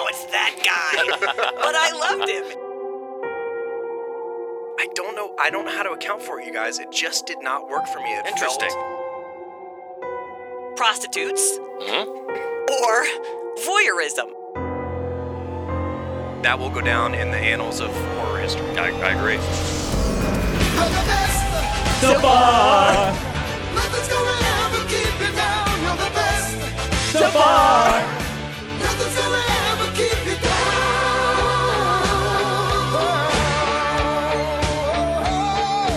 oh, it's that guy. but I loved him. I don't know. I don't know how to account for it, you guys. It just did not work for me. It Interesting. felt- Prostitutes mm-hmm. or voyeurism. that will go down in the annals of horror history. I, I agree. The. The bar, Nothing's gonna ever keep you down. You're the best. the bar.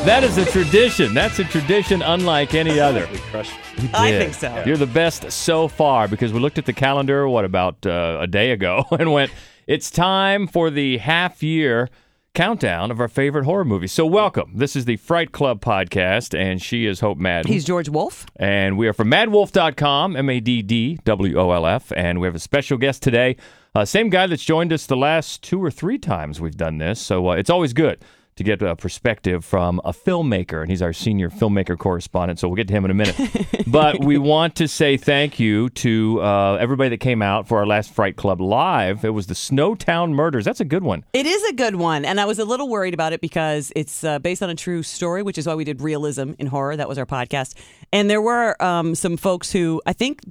That is a tradition. That's a tradition unlike any other. We crushed. You I think so. You're the best so far because we looked at the calendar, what, about uh, a day ago, and went, it's time for the half year countdown of our favorite horror movies. So, welcome. This is the Fright Club podcast, and she is Hope Madden. He's George Wolf. And we are from maddwolf.com, M A D D W O L F. And we have a special guest today. Uh, same guy that's joined us the last two or three times we've done this. So uh, it's always good to get a perspective from a filmmaker. And he's our senior filmmaker correspondent. So we'll get to him in a minute. but we want to say thank you to uh, everybody that came out for our last Fright Club Live. It was the Snowtown Murders. That's a good one. It is a good one, and I was a little worried about it because it's uh, based on a true story, which is why we did realism in horror. That was our podcast, and there were um, some folks who I think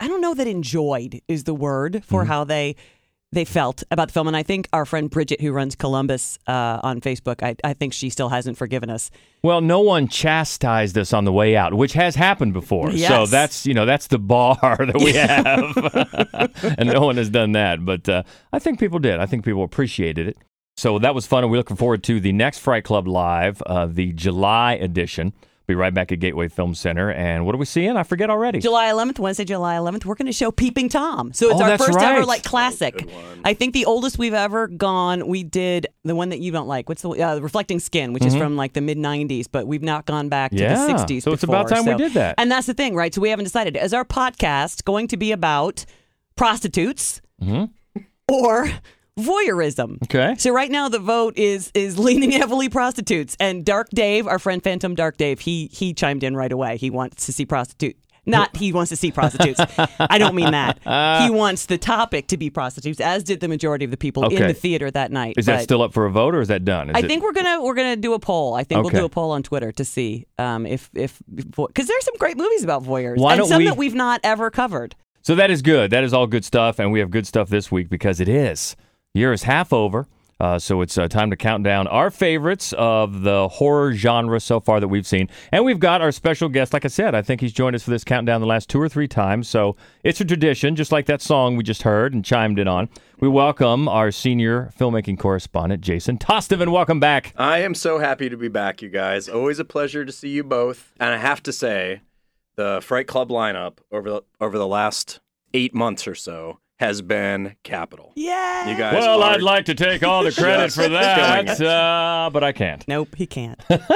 I don't know that enjoyed is the word for how they they felt about the film, and I think our friend Bridget, who runs Columbus uh, on Facebook, I, I think she still hasn't forgiven us. Well, no one chastised us on the way out, which has happened before. So that's you know that's the bar that we have, and no one has done that. But uh, I think people did. I think people appreciated it. So that was fun, and we're looking forward to the next Fright Club Live, uh, the July edition. Be right back at Gateway Film Center, and what are we seeing? I forget already. July 11th, Wednesday, July 11th, we're going to show Peeping Tom. So it's Oh, our that's first ever like classic. I think the oldest we've ever gone. We did the one that you don't like. What's the uh, Reflecting Skin, which is from like the mid 90s, but we've not gone back to Mm-hmm. Yeah. the 60s. So it's about before, time we did that. And that's the thing, right? So we haven't decided. Is our podcast going to be about prostitutes or voyeurism? Okay. So right now the vote is is leaning heavily prostitutes. And Dark Dave, our friend Phantom Dark Dave, he he chimed in right away. He wants to see prostitute. Not he wants to see prostitutes. I don't mean that. he wants the topic to be prostitutes, as did the majority of the people Okay. in the theater that night. Is that But still up for a vote, or is that done? Is I it- think we're gonna we're gonna do a poll. I think Okay. we'll do a poll on Twitter to see um, if if because there's some great movies about voyeurs Why and don't some we- that we've not ever covered. So that is good. That is all good stuff, and we have good stuff this week because it is year is half over. Uh, so it's uh, time to count down our favorites of the horror genre so far that we've seen, and we've got our special guest. Like I said, I think he's joined us for this countdown the last two or three times. So it's a tradition, just like that song we just heard and chimed in on. We welcome our senior filmmaking correspondent, Jason Tostevin. Welcome back. I am so happy to be back, you guys. Always a pleasure to see you both. And I have to say, the Fright Club lineup over the, over the last eight months or so has been capital. Yeah. You guys. Well, are, I'd like to take all the credit for that, uh, but I can't. Nope, he can't. Um,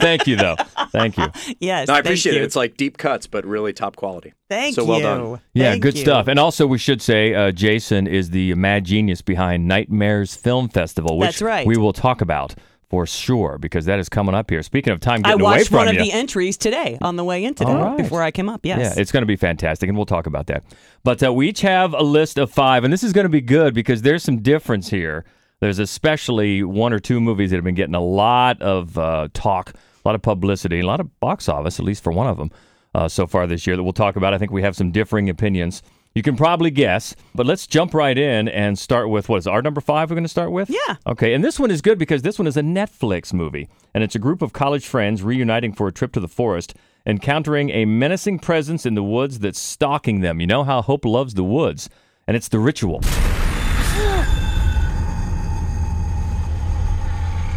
Thank you, though. Thank you. yes. no, I thank appreciate you. it. It's like deep cuts, but really top quality. Thank so you. well done. Yeah, Thank good you. stuff. And also, we should say uh, Jason is the mad genius behind Nightmares Film Festival, which That's right. we will talk about for sure because that is coming up here. Speaking of time I getting away watched one of you. the entries today on the way in today right. before I came up. Yes. Yeah, it's going to be fantastic, and we'll talk about that. But uh, we each have a list of five, and this is going to be good because there's some difference here. There's especially one or two movies that have been getting a lot of uh, talk, a lot of publicity, a lot of box office, at least for one of them, uh, so far this year that we'll talk about. I think we have some differing opinions. You can probably guess, but let's jump right in and start with what is our number five we're going to start with? Yeah. Okay, and this one is good because this one is a Netflix movie, and it's a group of college friends reuniting for a trip to the forest, encountering a menacing presence in the woods that's stalking them. You know how Hope loves the woods, and it's the ritual.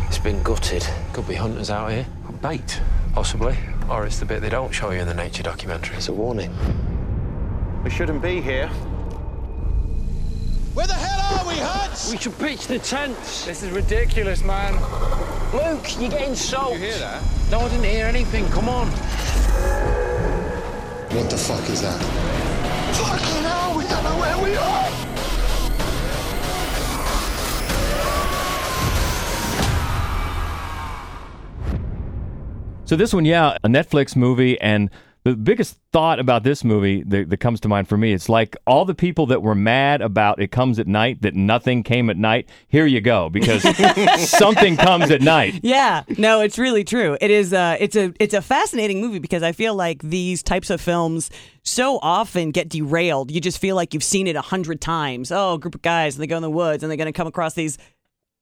It's been gutted. Could be hunters out here. Bait, possibly. Or it's the bit they don't show you in the nature documentary. It's a warning. We shouldn't be here. Where the hell are we, Hutch? We should pitch the tents. This is ridiculous, man. Luke, you're getting soaked. You hear that? No, I didn't hear anything. Come on. What the fuck is that? Fucking hell, we don't know where we are! So this one, yeah, a Netflix movie, and The biggest thought about this movie that, that comes to mind for me, it's like all the people that were mad about it comes at night, that nothing came at night. Here you go, because something comes at night. Yeah, no, it's really true. It is. Uh, it's a it's a fascinating movie because I feel like these types of films so often get derailed. You just feel like you've seen it a hundred times. Oh, a group of guys and they go in the woods and they're going to come across these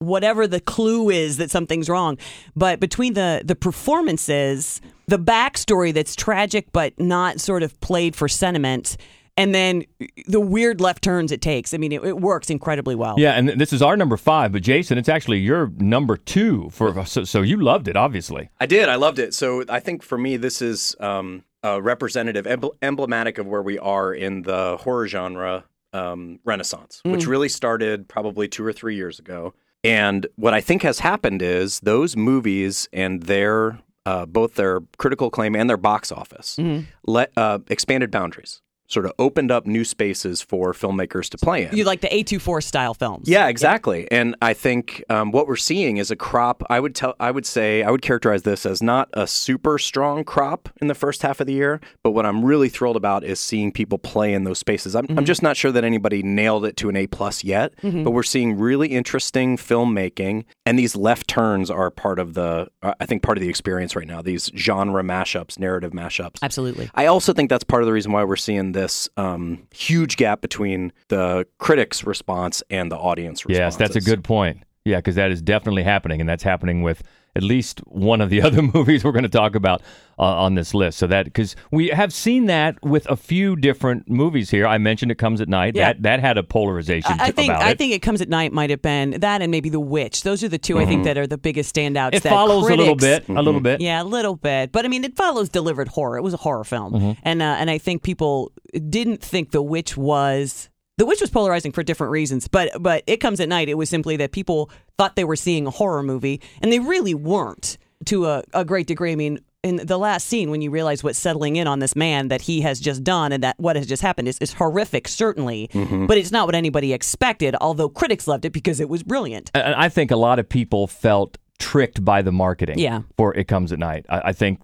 whatever the clue is that something's wrong. But between the the performances, the backstory that's tragic but not sort of played for sentiment. And then the weird left turns it takes. I mean, it, it works incredibly well. Yeah, and this is our number five, but Jason, it's actually your number two for so, so you loved it, obviously. I did. I loved it. So I think for me, this is um, a representative, embl- emblematic of where we are in the horror genre um, renaissance, which really started probably two or three years ago. And what I think has happened is those movies and their uh, both their critical acclaim and their box office let uh, expanded boundaries, sort of opened up new spaces for filmmakers to play in. You like the A24 style films. Yeah, exactly. And I think um, what we're seeing is a crop. I would tell, I would say, I would characterize this as not a super strong crop in the first half of the year. But what I'm really thrilled about is seeing people play in those spaces. I'm, I'm just not sure that anybody nailed it to an A plus yet. But we're seeing really interesting filmmaking, and these left turns are part of the, uh, I think, part of the experience right now. These genre mashups, narrative mashups. Absolutely. I also think that's part of the reason why we're seeing this um, huge gap between the critics' response and the audience response. Yes, that's a good point. Yeah, because that is definitely happening, and that's happening with at least one of the other movies we're going to talk about uh, on this list. So that because we have seen that with a few different movies here. I mentioned it comes at night. Yeah. That that had a polarization I I think I think it comes at night might have been that and maybe The Witch. Those are the 2 I think that are the biggest standouts. Mm-hmm. it that follows a little critics- bit, a little bit. Yeah, a little bit, but I mean, it follows delivered horror. It was a horror film, Mm-hmm. and uh, and I think people didn't think The Witch was. The Witch was polarizing for different reasons, but but it comes at night. It was simply that people thought they were seeing a horror movie, and they really weren't to a, a great degree. I mean, in the last scene, when you realize what's settling in on this man that he has just done, and that what has just happened is, is horrific, certainly, Mm-hmm. but it's not what anybody expected. Although critics loved it because it was brilliant. And I think a lot of people felt tricked by the marketing Yeah. for It Comes at Night. I, I think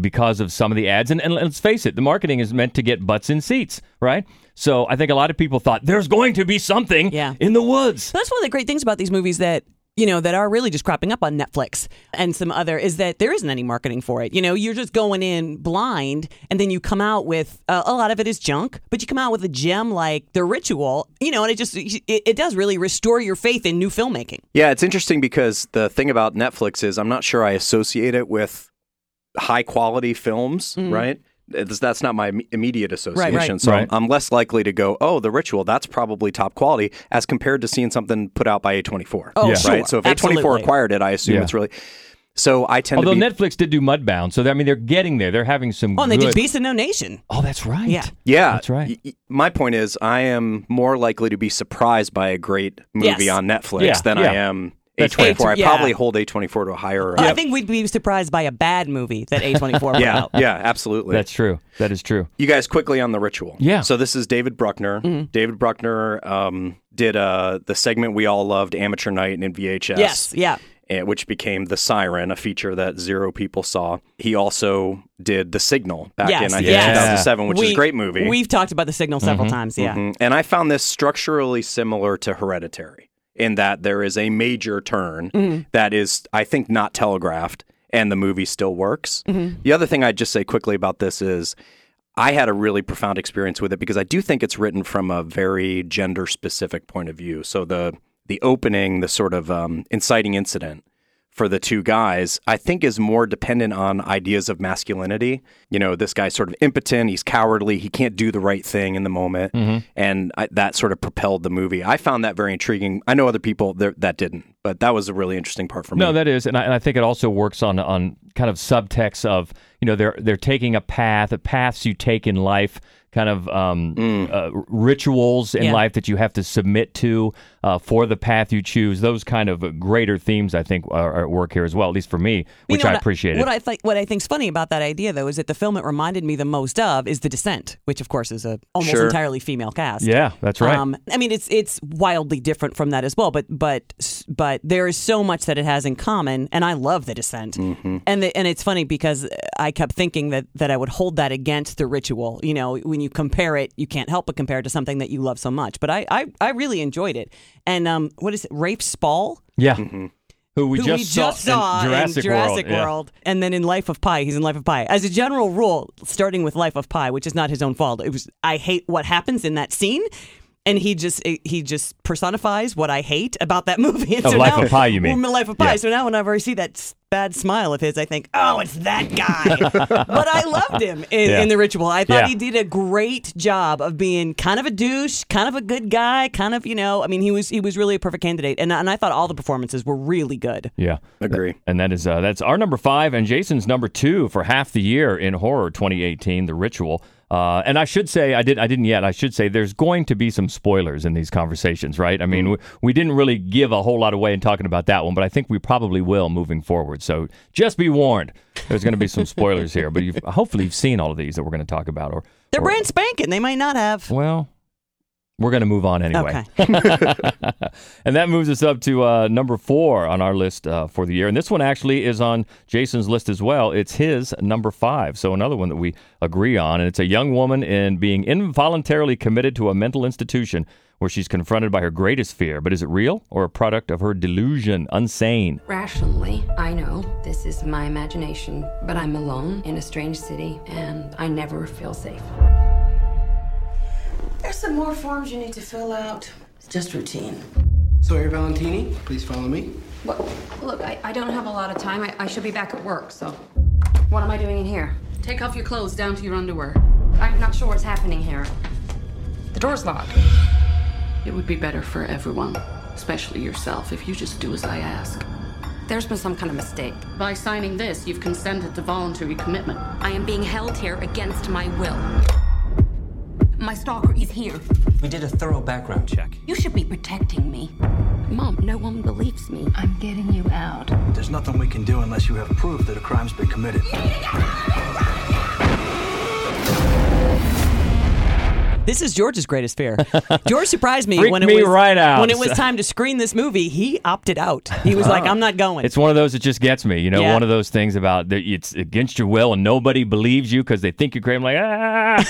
because of some of the ads, and, and let's face it, the marketing is meant to get butts in seats, right? So I think a lot of people thought there's going to be something Yeah. in the woods. That's one of the great things about these movies that you know that are really just cropping up on Netflix and some other is that there isn't any marketing for it. You know, you're just going in blind, and then you come out with uh, a lot of it is junk, but you come out with a gem like The Ritual. You know, and it just it, it does really restore your faith in new filmmaking. Yeah, it's interesting because the thing about Netflix is I'm not sure I associate it with high quality films, right? It's, that's not my immediate association. Mm-hmm. right. So Right. I'm, I'm less likely to go, oh, The Ritual, that's probably top quality as compared to seeing something put out by A24. Oh, Yeah. sure, Right. So if A24 acquired it, I assume Yeah. it's really. So I tend Although to be. Netflix did do Mudbound, so I mean they're getting there. They're having some. Oh, and they did Beast of No Nation. Oh, that's right. Yeah. yeah, That's right. y- y- my point is, I am more likely to be surprised by a great movie Yes. on Netflix Yeah, than yeah. I am That's A24. I yeah. probably hold A24 to a higher. I uh, think we'd be surprised by a bad movie that A24 put yeah, out. yeah, absolutely. That's true. That is true. You guys quickly on the ritual. Yeah. So this is David Bruckner. Mm-hmm. David Bruckner um, did uh, the segment we all loved, Amateur Night in VHS. Yes, yeah. eh, Which became The Siren, a feature that zero people saw. He also did The Signal back Yes, in, I think, yes. 2007, which is a great movie. We've talked about the signal several times. Yeah. Mhm. And I found this structurally similar to Hereditary in that there is a major turn Mm-hmm. that is, I think, not telegraphed, and the movie still works. Mm-hmm. The other thing I'd just say quickly about this is I had a really profound experience with it because I do think it's written from a very gender specific point of view. So the the opening, the sort of um, inciting incident for the two guys, I think is more dependent on ideas of masculinity. You know, this guy's sort of impotent, he's cowardly, he can't do the right thing in the moment. Mm-hmm. And I, that sort of propelled the movie. I found that very intriguing. I know other people there, that didn't, but that was a really interesting part for me. No, that is, and I, and I think it also works on on kind of subtext of you know they're they're taking a path, the paths you take in life, kind of um, uh, rituals in Yeah. life that you have to submit to. uh, for the path you choose. Those kind of greater themes, I think, are, are at work here as well. At least for me, You which know I appreciate. What I think, what I think's funny about that idea, though, is that the film it reminded me the most of is The Descent, which of course is a almost Sure. entirely female cast. yeah, that's right. Um, I mean, it's it's wildly different from that as well, but but but there is so much that it has in common, and I love The Descent. Mm-hmm. And the, and it's funny because I kept thinking that that I would hold that against The Ritual. You know, when you compare it, you can't help but compare it to something that you love so much. But I I, I really enjoyed it. And um, what is it? Rafe Spall. yeah. Mm-hmm. Who we who just we saw, just saw in Jurassic, Jurassic World. Yeah. World, and then in Life of Pi, he's in Life of Pi. As a general rule, starting with Life of Pi, which is not his own fault, it was I hate what happens in that scene, and he just he just personifies what I hate about that movie. And Of Life of Pi, you mean? Well, Life of Pi. Yeah. So now, whenever I see that s- bad smile of his, I think, oh, it's that guy. but I loved him in, Yeah. in the Ritual. I thought Yeah. he did a great job of being kind of a douche, kind of a good guy, kind of you know. I mean, he was he was really a perfect candidate, and and I thought all the performances were really good. Yeah. Agree. And that is uh, that's our number five and Jason's number two for half the year in horror 2018, The Ritual. Uh, and I should say I did I didn't yet. I should say there's going to be some spoilers in these conversations, right? I mean, we, we didn't really give a whole lot away in talking about that one, but I think we probably will moving forward. So just be warned. There's going to be some spoilers here, but you've, hopefully you've seen all of these that we're going to talk about. Or They're or- brand spanking. They might not have. well, we're going to move on anyway. Okay. and that moves us up to uh, number four on our list uh, for the year. And this one actually is on Jason's list as well. It's his number five. So another one that we agree on. And it's a young woman in being involuntarily committed to a mental institution where she's confronted by her greatest fear. But is it real or a product of her delusion, unsane? Rationally, I know this is my imagination, but I'm alone in a strange city and I never feel safe. There's some more forms you need to fill out. It's just routine. Sawyer Valentini, please follow me. What? Look, I, I don't have a lot of time. I, I should be back at work, so. What am I doing in here? Take off your clothes down to your underwear. I'm not sure what's happening here. The door's locked. It would be better for everyone, especially yourself, if you just do as I ask. There's been some kind of mistake. By signing this, you've consented to voluntary commitment. I am being held here against my will. My stalker is here. We did a thorough background check. You should be protecting me. Mom, no one believes me. I'm getting you out. There's nothing we can do unless you have proof that a crime's been committed. This is George's greatest fear. George surprised me Freaked when it me was right out. when it was time to screen this movie. He opted out. He was like, "I'm not going." It's one of those that just gets me. You know, Yeah. one of those things about that it's against your will and nobody believes you because they think you're crazy. I'm like, ah.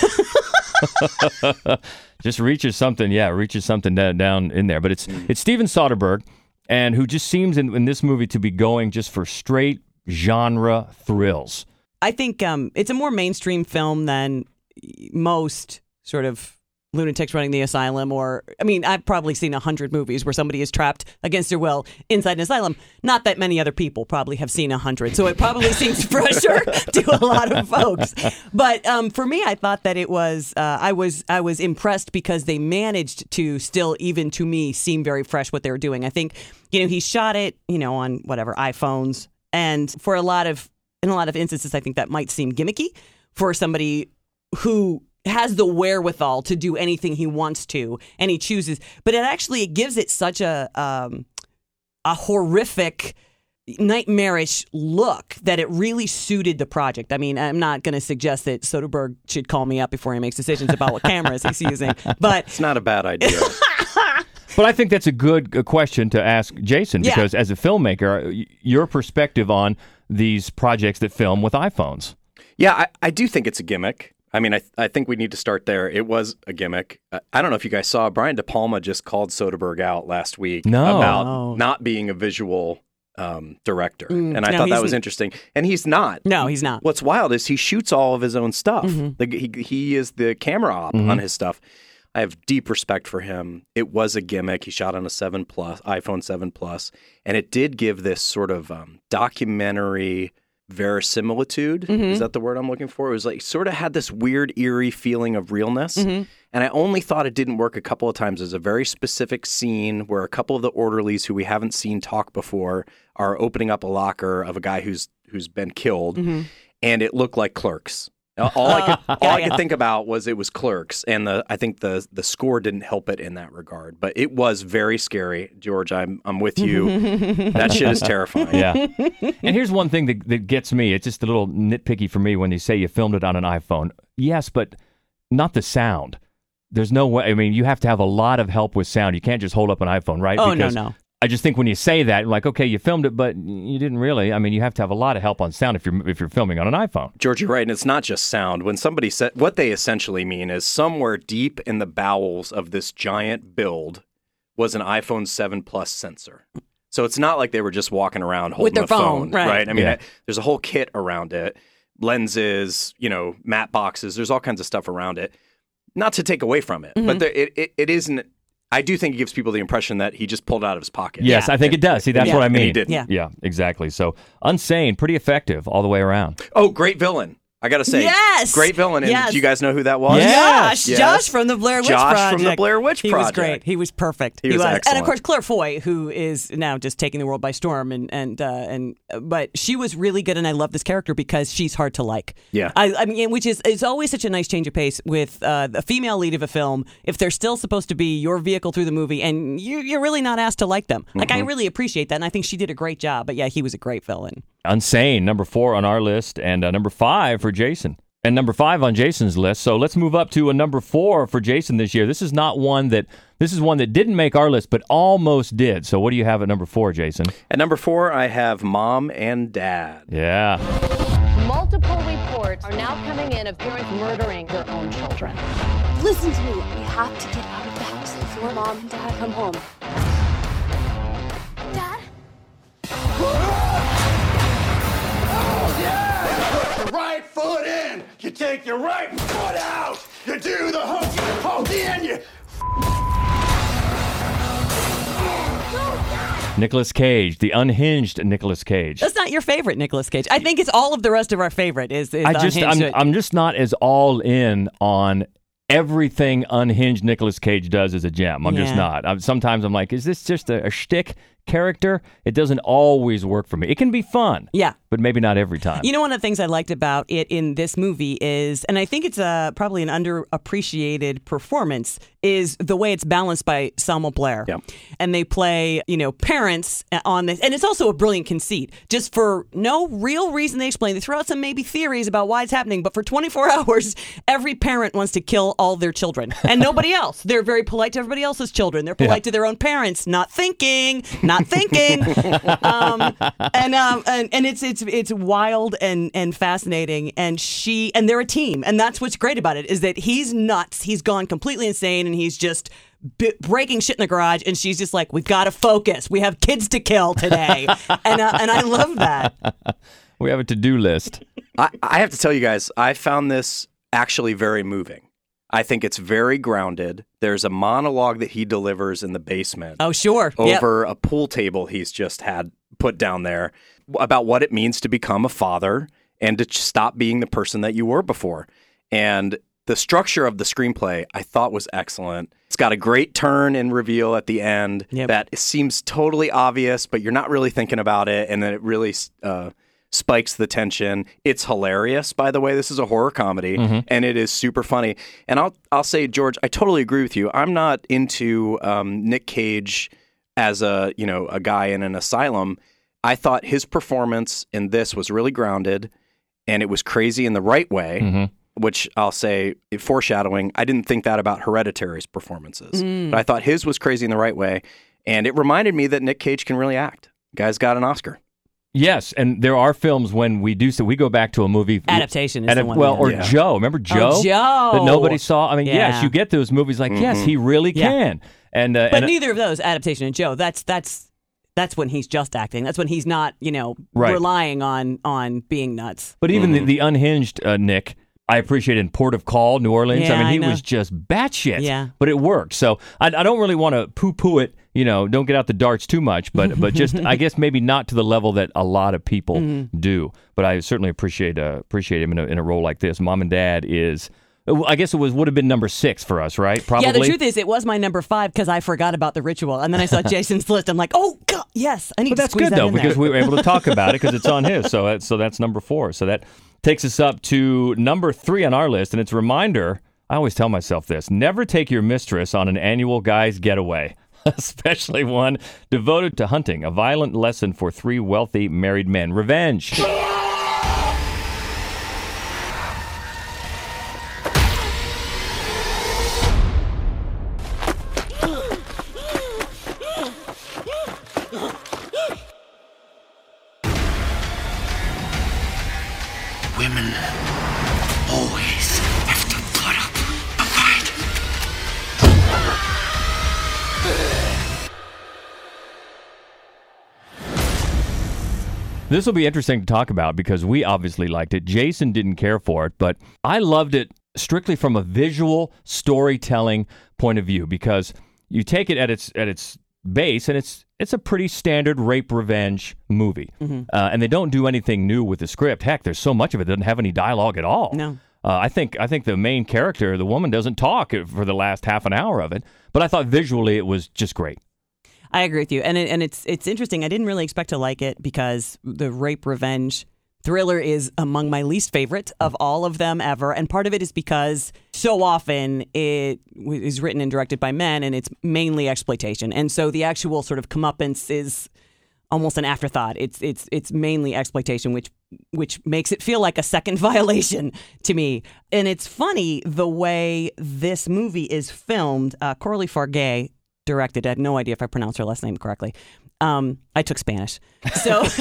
just reaches something. Yeah, reaches something da- down in there. But it's it's Steven Soderbergh, and who just seems in, in this movie to be going just for straight genre thrills. I think um, it's a more mainstream film than most sort of lunatics running the asylum. Or, I mean, I've probably seen a hundred movies where somebody is trapped against their will inside an asylum. Not that many other people probably have seen a hundred, so it probably seems fresher to a lot of folks. But um, for me, I thought that it was. Uh, I was. I was impressed because they managed to still, even to me, seem very fresh what they were doing. I think, you know, he shot it, you know, on whatever iPhones, and for a lot of in a lot of instances, I think that might seem gimmicky for somebody who has the wherewithal to do anything he wants to and he chooses. But it actually it gives it such a um, a horrific nightmarish look that it really suited the project. I mean, I'm not going to suggest that Soderbergh should call me up before he makes decisions about what cameras he's using, but It's not a bad idea. But I think that's a good uh, question to ask Jason Yeah. because as a filmmaker, your perspective on these projects that film with iPhones. Yeah, I, I do think it's a gimmick. I mean, I, I think we need to start there. It was a gimmick. Uh, I don't know if you guys saw, Brian De Palma just called Soderbergh out last week No. about No. not being a visual um, director. Mm, and I no, thought that was n- interesting. And he's not. no, he's not. What's wild is he shoots all of his own stuff. Mm-hmm. Like, he, he is the camera op on his stuff. I have deep respect for him. It was a gimmick. He shot on a seven plus iPhone seven plus, and it did give this sort of um, documentary verisimilitude. Is mm-hmm. that the word I'm looking for? It was like sort of had this weird eerie feeling of realness. Mm-hmm. And I only thought it didn't work a couple of times. There's a very specific scene where a couple of the orderlies who we haven't seen talk before are opening up a locker of a guy who's who's been killed, mm-hmm. and it looked like Clerks. Uh, all I could, all I yeah. could think about was it was Clerks, and the I think the the score didn't help it in that regard. But it was very scary, George. I'm I'm with you. that shit is terrifying. Yeah. and here's one thing that, that gets me. It's just a little nitpicky for me when they say you filmed it on an iPhone. Yes, but not the sound. There's no way. I mean, you have to have a lot of help with sound. You can't just hold up an iPhone, right? Oh, no, no. I just think when you say that, like, okay, you filmed it, but you didn't really. I mean, you have to have a lot of help on sound if you're if you're filming on an iPhone. George, you're right, and it's not just sound. When somebody said what they essentially mean is somewhere deep in the bowels of this giant build was an iPhone 7 Plus sensor. So it's not like they were just walking around holding their a phone, phone, right. I mean, Yeah. I- there's a whole kit around it, lenses, you know, matte boxes. There's all kinds of stuff around it. Not to take away from it, Mm-hmm. but there, it, it it isn't. I do think it gives people the impression that he just pulled it out of his pocket. Yes, I think it does. See, that's Yeah. what I And he mean. didn't. Yeah. Yeah, exactly. So, Unsane, pretty effective all the way around. Oh, great villain! I gotta say, Yes! great villain. And Yes. do you guys know who that was? Yes. Josh, Yes. Josh from the Blair Witch Project. Josh Project. from the Blair Witch He was Project. great. He was perfect. He was and of course Claire Foy, who is now just taking the world by storm, and and uh, and but she was really good, and I love this character because she's hard to like. Yeah. I, I mean, which is it's always such a nice change of pace with uh, the female lead of a film. If they're still supposed to be your vehicle through the movie, and you, you're really not asked to like them, like Mm-hmm. I really appreciate that, and I think she did a great job. But yeah, he was a great villain. Unsane, number four on our list, and uh, number five for Jason. And number five on Jason's list. So let's move up to a number four for Jason this year. This is not one that this is one that didn't make our list, but almost did. So what do you have at number four, Jason? At number four, I have mom and dad. Yeah. Multiple reports are now coming in of parents murdering their own children. Listen to me. We have to get out of the house before mom and dad come home. Dad? Oh, Your right foot in. You take your right foot out. You do the hook, you hold in, you. Nicolas Cage, the unhinged Nicholas Cage. That's not your favorite Nicholas Cage. I think it's all of the rest of our favorite. Is, is I just I'm I'm just not as all in on everything unhinged Nicholas Cage does as a gem. I'm just not. I'm, sometimes I'm like, is this just a, a shtick character? It doesn't always work for me. It can be fun, yeah. but maybe not every time. You know, one of the things I liked about it in this movie is, and I think it's a, probably an underappreciated performance, is the way it's balanced by Selma Blair. Yeah. And they play, you know, parents uh, on this. And it's also a brilliant conceit. Just for no real reason they explain. They throw out some maybe theories about why it's happening, but for 24 hours, every parent wants to kill all their children and nobody else. They're very polite to everybody else's children. They're polite to their own parents, not thinking, not thinking. um, and um, and and it's it's it's wild and and fascinating. And she and they're a team, and that's what's great about it is that he's nuts. He's gone completely insane, and he's just. b- breaking shit in the garage, and she's just like, "We've got to focus. We have kids to kill today," and uh, and I love that. we have a to do list. I, I have to tell you guys, I found this actually very moving. I think it's very grounded. There's a monologue that he delivers in the basement Oh, sure, Yep. over a pool table he's just had put down there about what it means to become a father and to stop being the person that you were before. And the structure of the screenplay I thought was excellent. It's got a great turn and reveal at the end Yep. that seems totally obvious, but you're not really thinking about it, and then it really uh, spikes the tension. It's hilarious, by the way. This is a horror comedy, mm-hmm. and it is super funny. And I'll I'll say, George, I totally agree with you. I'm not into um, Nick Cage as a you know a guy in an asylum. I thought his performance in this was really grounded, and it was crazy in the right way. Mm-hmm. Which I'll say, foreshadowing. I didn't think that about Hereditary's performances, mm. but I thought his was crazy in the right way, and it reminded me that Nick Cage can really act. Guy's got an Oscar. Yes, and there are films when we do so. We go back to a movie Adaptation one well, or Yeah. Joe. Remember Joe? Joe. that nobody saw. I mean, yes, you get those movies like yes, he really Yeah. can. And uh, But and, neither of those, adaptation and Joe, that's that's that's when he's just acting. That's when he's not, you know, Right. relying on on being nuts. But even the, the unhinged uh, Nick, I appreciate in Port of Call, New Orleans. Yeah, I mean, I he know. was just batshit. Yeah. But it worked. So I, I don't really want to poo poo it. You know, don't get out the darts too much. But but just I guess maybe not to the level that a lot of people Mm-hmm. do. But I certainly appreciate uh, appreciate him in a, in a role like this. Mom and Dad is. I guess it was would have been number six for us, right? Probably. Yeah, the truth is, it was my number five because I forgot about the ritual, and then I saw Jason's list. I'm like, oh god, Yes, I need But to that's squeeze good that though because we were able to talk about it because it's on his. So that's, so that's number four. So that takes us up to number three on our list, and it's a reminder. I always tell myself this: never take your mistress on an annual guys' getaway, especially one devoted to hunting. A violent lesson for three wealthy married men. Revenge. This will be interesting to talk about because we obviously liked it. Jason didn't care for it, but I loved it strictly from a visual storytelling point of view because you take it at its at its base and it's it's a pretty standard rape revenge movie, Mm-hmm. uh, and they don't do anything new with the script. Heck, there's so much of it that doesn't have any dialogue at all. No. Uh, I think I think the main character, the woman, doesn't talk for the last half an hour of it. But I thought visually it was just great. I agree with you, and it, and it's it's interesting. I didn't really expect to like it because the rape revenge thriller is among my least favorite of all of them ever, and part of it is because so often it is written and directed by men, and it's mainly exploitation, and so the actual sort of comeuppance is almost an afterthought. It's it's it's mainly exploitation, which which makes it feel like a second violation to me. And it's funny the way this movie is filmed. Uh, Coralie Fargeat directed. I had no idea if I pronounced her last name correctly. Um, I took Spanish, so.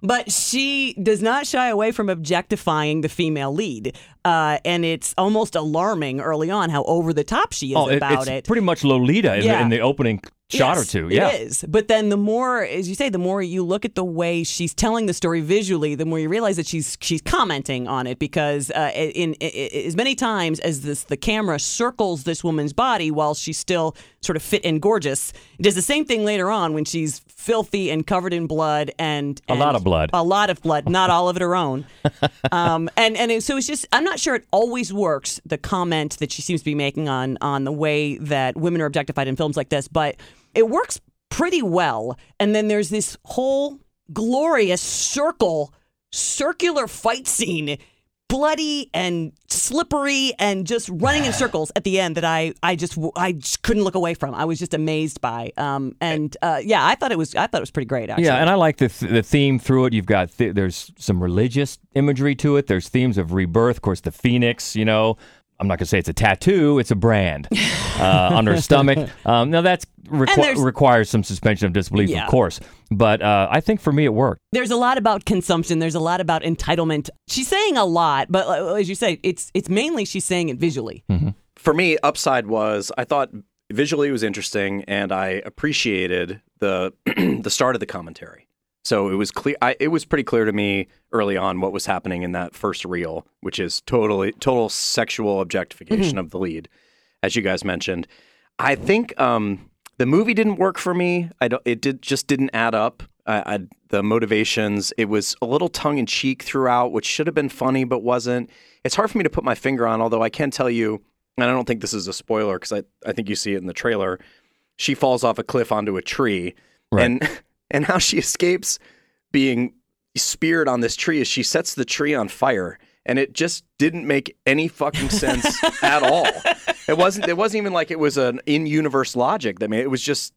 But she does not shy away from objectifying the female lead, uh, and it's almost alarming early on how over the top she is oh, it- about it's it. pretty much Lolita Yeah. in the opening shot or two. Yeah, It is. But then the more, as you say, the more you look at the way she's telling the story visually, the more you realize that she's she's commenting on it because uh, in, in, as many times as this the camera circles this woman's body while she's still sort of fit and gorgeous, it does the same thing later on when she's filthy and covered in blood and, A lot of blood. a lot of blood, not all of it her own. um, and and it, so it's just I'm not sure it always works. The comment that she seems to be making on on the way that women are objectified in films like this, but it works pretty well. And then there's this whole glorious circle, circular fight scene. Bloody and slippery and just running in circles at the end that I, I just I just couldn't look away from. I was just amazed by. Um, and uh, yeah, I thought it was I thought it was pretty great. Actually. Yeah, and I like the th- the theme through it. You've got th- there's some religious imagery to it. There's themes of rebirth. Of course, the phoenix. You know, I'm not gonna say it's a tattoo. It's a brand uh, on her stomach. Um, now that requ- requires some suspension of disbelief, Yeah. of course. But uh, I think for me it worked. There's a lot about consumption. There's a lot about entitlement. She's saying a lot, but uh, as you say, it's it's mainly she's saying it visually. For me, upside was I thought visually it was interesting, and I appreciated the the start of the commentary. So it was clear. I, it was pretty clear to me early on what was happening in that first reel, which is totally total sexual objectification of the lead, as you guys mentioned. I think um, the movie didn't work for me. I don't, it did just didn't add up. I, I, the motivations. It was a little tongue in cheek throughout, which should have been funny but wasn't. It's hard for me to put my finger on. Although I can tell you, and I don't think this is a spoiler because I, I think you see it in the trailer. She falls off a cliff onto a tree, Right. and and how she escapes being speared on this tree is she sets the tree on fire, and it just didn't make any fucking sense at all. It wasn't. It wasn't even like it was an in-universe logic that made it was just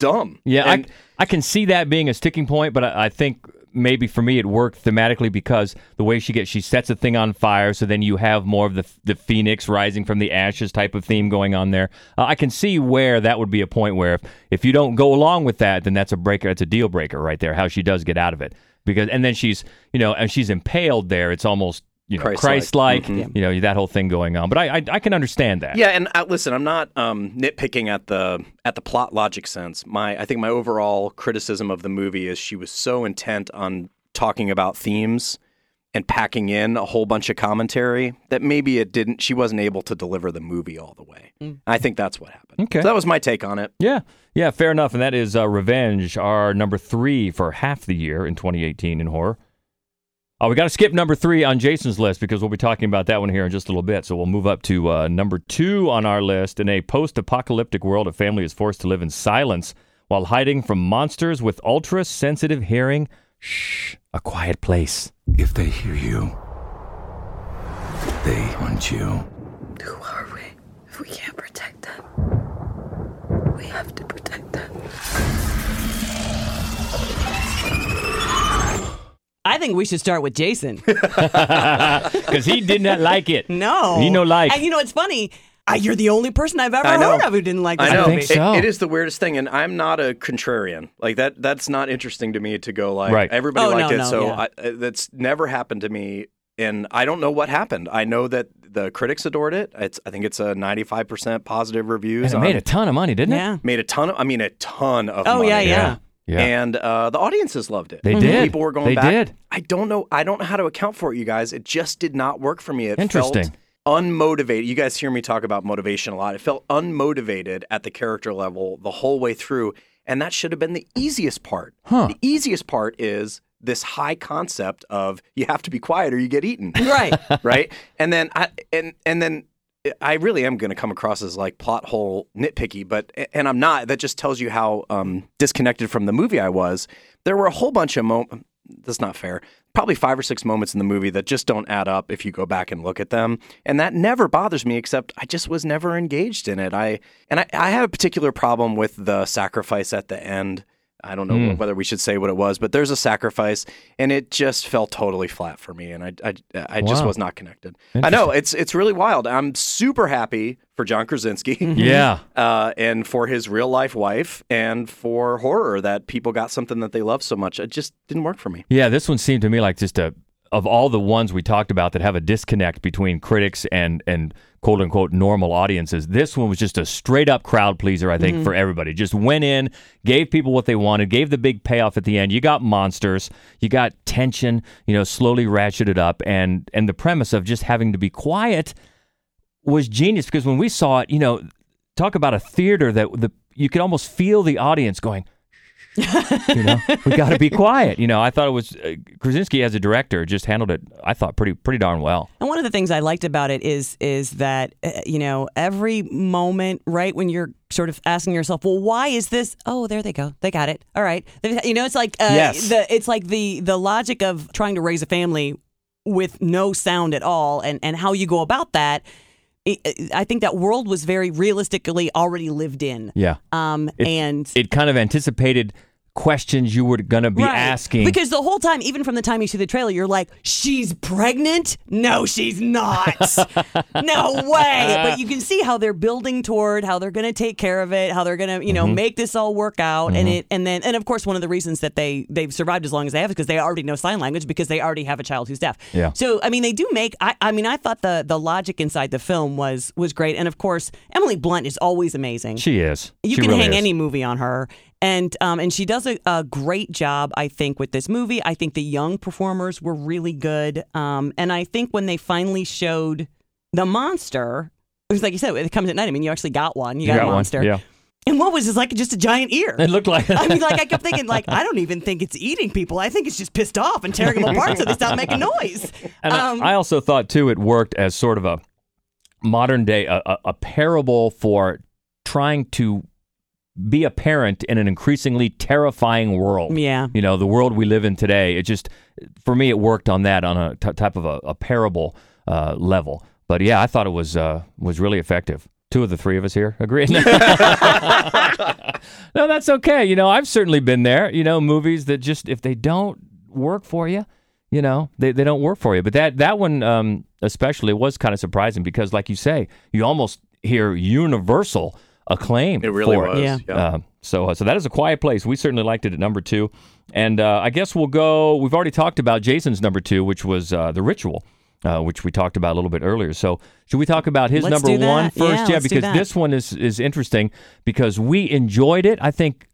dumb. Yeah, And- I I can see that being a sticking point, but I, I think maybe for me it worked thematically because the way she gets she sets a thing on fire, so then you have more of the the phoenix rising from the ashes type of theme going on there. Uh, I can see where that would be a point where if, if you don't go along with that, then that's a breaker. It's a deal breaker right there. How she does get out of it because and then she's you know and she's impaled there. It's almost you know Christ-like. Christ-like, Mhm. you know that whole thing going on. But I I, I can understand that. Yeah, and uh, listen, I'm not um, nitpicking at the at the plot logic sense. My I think my overall criticism of the movie is she was so intent on talking about themes and packing in a whole bunch of commentary that maybe it didn't. She wasn't able to deliver the movie all the way. I think that's what happened. Okay. so that was my take on it. Yeah, yeah, fair enough. And that is uh, Revenge, our number three for half the year in 2018 in horror. Uh, we got to skip number three on Jason's list because we'll be talking about that one here in just a little bit. So we'll move up to uh, number two on our list. In a post apocalyptic world, a family is forced to live in silence while hiding from monsters with ultra sensitive hearing. Shh, a quiet place. If they hear you, they hunt you. Who are we if we can't protect them? We have to I think we should start with Jason. Because he did not like it. No. He no like. And you know, it's funny. Uh, you're the only person I've ever I know. heard of who didn't like this I know. movie. It- it is the weirdest thing, and I'm not a contrarian. Like that. That's not interesting to me to go like Right. everybody Oh, liked no, it. no, so yeah. I, uh, that's never happened to me, and I don't know what happened. I know that the critics adored it. It's I think it's a 95 percent positive reviews. And it made a ton of money, didn't it? Yeah. made a ton of. I mean, a ton of. Oh, money. yeah, yeah. Yeah. And uh, the audiences loved it. They did. People were going back. They back. did. I don't know. I don't know how to account for it, you guys. It just did not work for me. It Interesting. felt unmotivated. You guys hear me talk about motivation a lot. It felt unmotivated at the character level the whole way through, and that should have been the easiest part. Huh. The easiest part is this high concept of you have to be quiet or you get eaten. Right. right? And then I and and then I really am going to come across as like plot hole nitpicky, but and I'm not. That just tells you how um, disconnected from the movie I was. There were a whole bunch of moments. That's not fair. Probably five or six moments in the movie that just don't add up if you go back and look at them, and that never bothers me. Except I just was never engaged in it. I and I, I have a particular problem with the sacrifice at the end. I don't know Hmm. whether we should say what it was, but there's a sacrifice, and it just fell totally flat for me, and I I, I just Wow. was not connected. I know it's it's really wild. I'm super happy for John Krasinski, Yeah. uh, and for his real life wife, and for horror that people got something that they love so much. It just didn't work for me. Yeah, this one seemed to me like just a of all the ones we talked about that have a disconnect between critics and and quote unquote normal audiences. This one was just a straight up crowd pleaser, I think, mm-hmm. for everybody. Just went in, gave people what they wanted, gave the big payoff at the end. You got monsters, you got tension, you know, slowly ratcheted up, and and the premise of just having to be quiet was genius because when we saw it, you know, talk about a theater that the you could almost feel the audience going. You know, we got to be quiet. You know, I thought it was uh, Krasinski as a director just handled it. I thought pretty pretty darn well. And one of the things I liked about it is is that uh, you know every moment, right when you're sort of asking yourself, well, why is this? Oh, there they go, they got it. All right, you know, it's like uh, Yes. the it's like the the logic of trying to raise a family with no sound at all, and and how you go about that. I I think that world was very realistically already lived in. Yeah. Um, It- and It kind of anticipated questions you were going to be Right. asking. Because the whole time, even from the time you see the trailer, you're like, she's pregnant? No, she's not. no way. But you can see how they're building toward how they're going to take care of it, how they're going to, you know, Mhm. make this all work out. And Mhm. it, and then, and of course, one of the reasons that they they've survived as long as they have is because they already know sign language because they already have a child who's deaf. Yeah. So I mean, they do make. I, I mean, I thought the the logic inside the film was was great, and of course, Emily Blunt is always amazing. she is. You She can really hang is. any movie on her, and um, and she does a, a great job, I think, with this movie. I think the young performers were really good, um, and I think when they finally showed the monster, it was like you said, it comes at night. I mean, you actually got one. You You got, got a one, monster. yeah. And what was this like? Just a giant ear. It looked like. I mean, like I kept thinking, like I don't even think it's eating people. I think it's just pissed off and tearing them apart so they stop making noise. And I- Um, I also thought too it worked as sort of a modern day a, a, a parable for trying to be a parent in an increasingly terrifying world. Yeah. You know, the world we live in today. It just for me it worked on that on a t- type of a, a parable uh, level. But yeah, I thought it was uh, was really effective. Two of the three of us here agree. no, that's okay. You know, I've certainly been there. You know, movies that just if they don't work for you, you know, they, they don't work for you. But that that one um, especially was kind of surprising because, like you say, you almost hear universal acclaim. It really for was, Yeah. yeah. Uh, so uh, so that is a quiet place. We certainly liked it at number two, and uh, I guess we'll go. We've already talked about Jason's number two, which was uh, the ritual. Uh, which we talked about a little bit earlier. So, should we talk about his Let's number one first? Yeah, let's do because that. this one is is interesting because we enjoyed it. I think.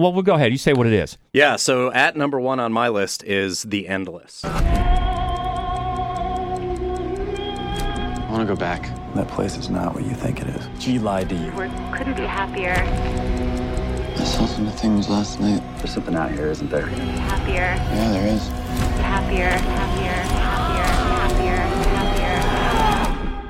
Well, we'll go ahead. You say what it is. Yeah. So at number one on my list is The Endless. I want to go back. That place is not what you think it is. She lied to you. We couldn't be happier. I saw some things last night. There's something out here, isn't there? Happier, Yeah, there is. happier, happier, happier, happier, happier.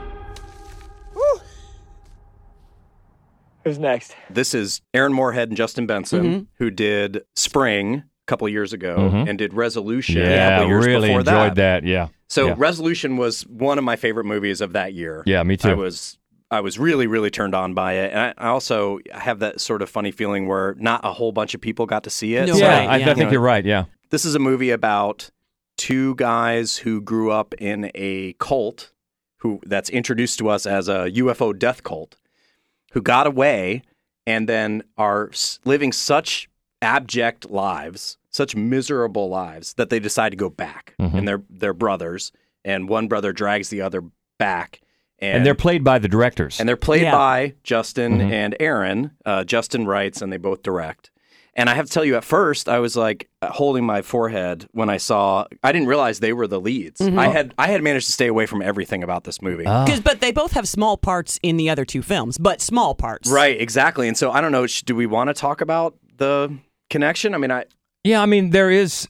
Who's next? This is Aaron Moorhead and Justin Benson, Mm-hmm. who did Spring a couple years ago Mhm. and did Resolution a Yeah, couple years really before enjoyed that. Yeah. So yeah. Resolution was one of my favorite movies of that year. Yeah, me too. I was I was really really turned on by it, and I, I also have that sort of funny feeling where not a whole bunch of people got to see it. No, So, yeah, right, I, yeah. I think You know, you're right. Yeah. This is a movie about two guys who grew up in a cult who that's introduced to us as a UFO death cult who got away and then are living such abject lives, such miserable lives that they decide to go back. Mhm. And they're they're brothers and one brother drags the other back and, And, they're played by the directors. and they're played Yeah. by Justin Mhm. and Aaron. Uh, Justin writes, and they both direct. And I have to tell you, at first, I was like holding my forehead when I saw. I didn't realize they were the leads. Mm-hmm. I had I had managed to stay away from everything about this movie. Ah. Because, but they both have small parts in the other two films, but small parts. Right, exactly. And so I don't know. Do we want to talk about the connection? I mean, I Yeah, I mean, there is,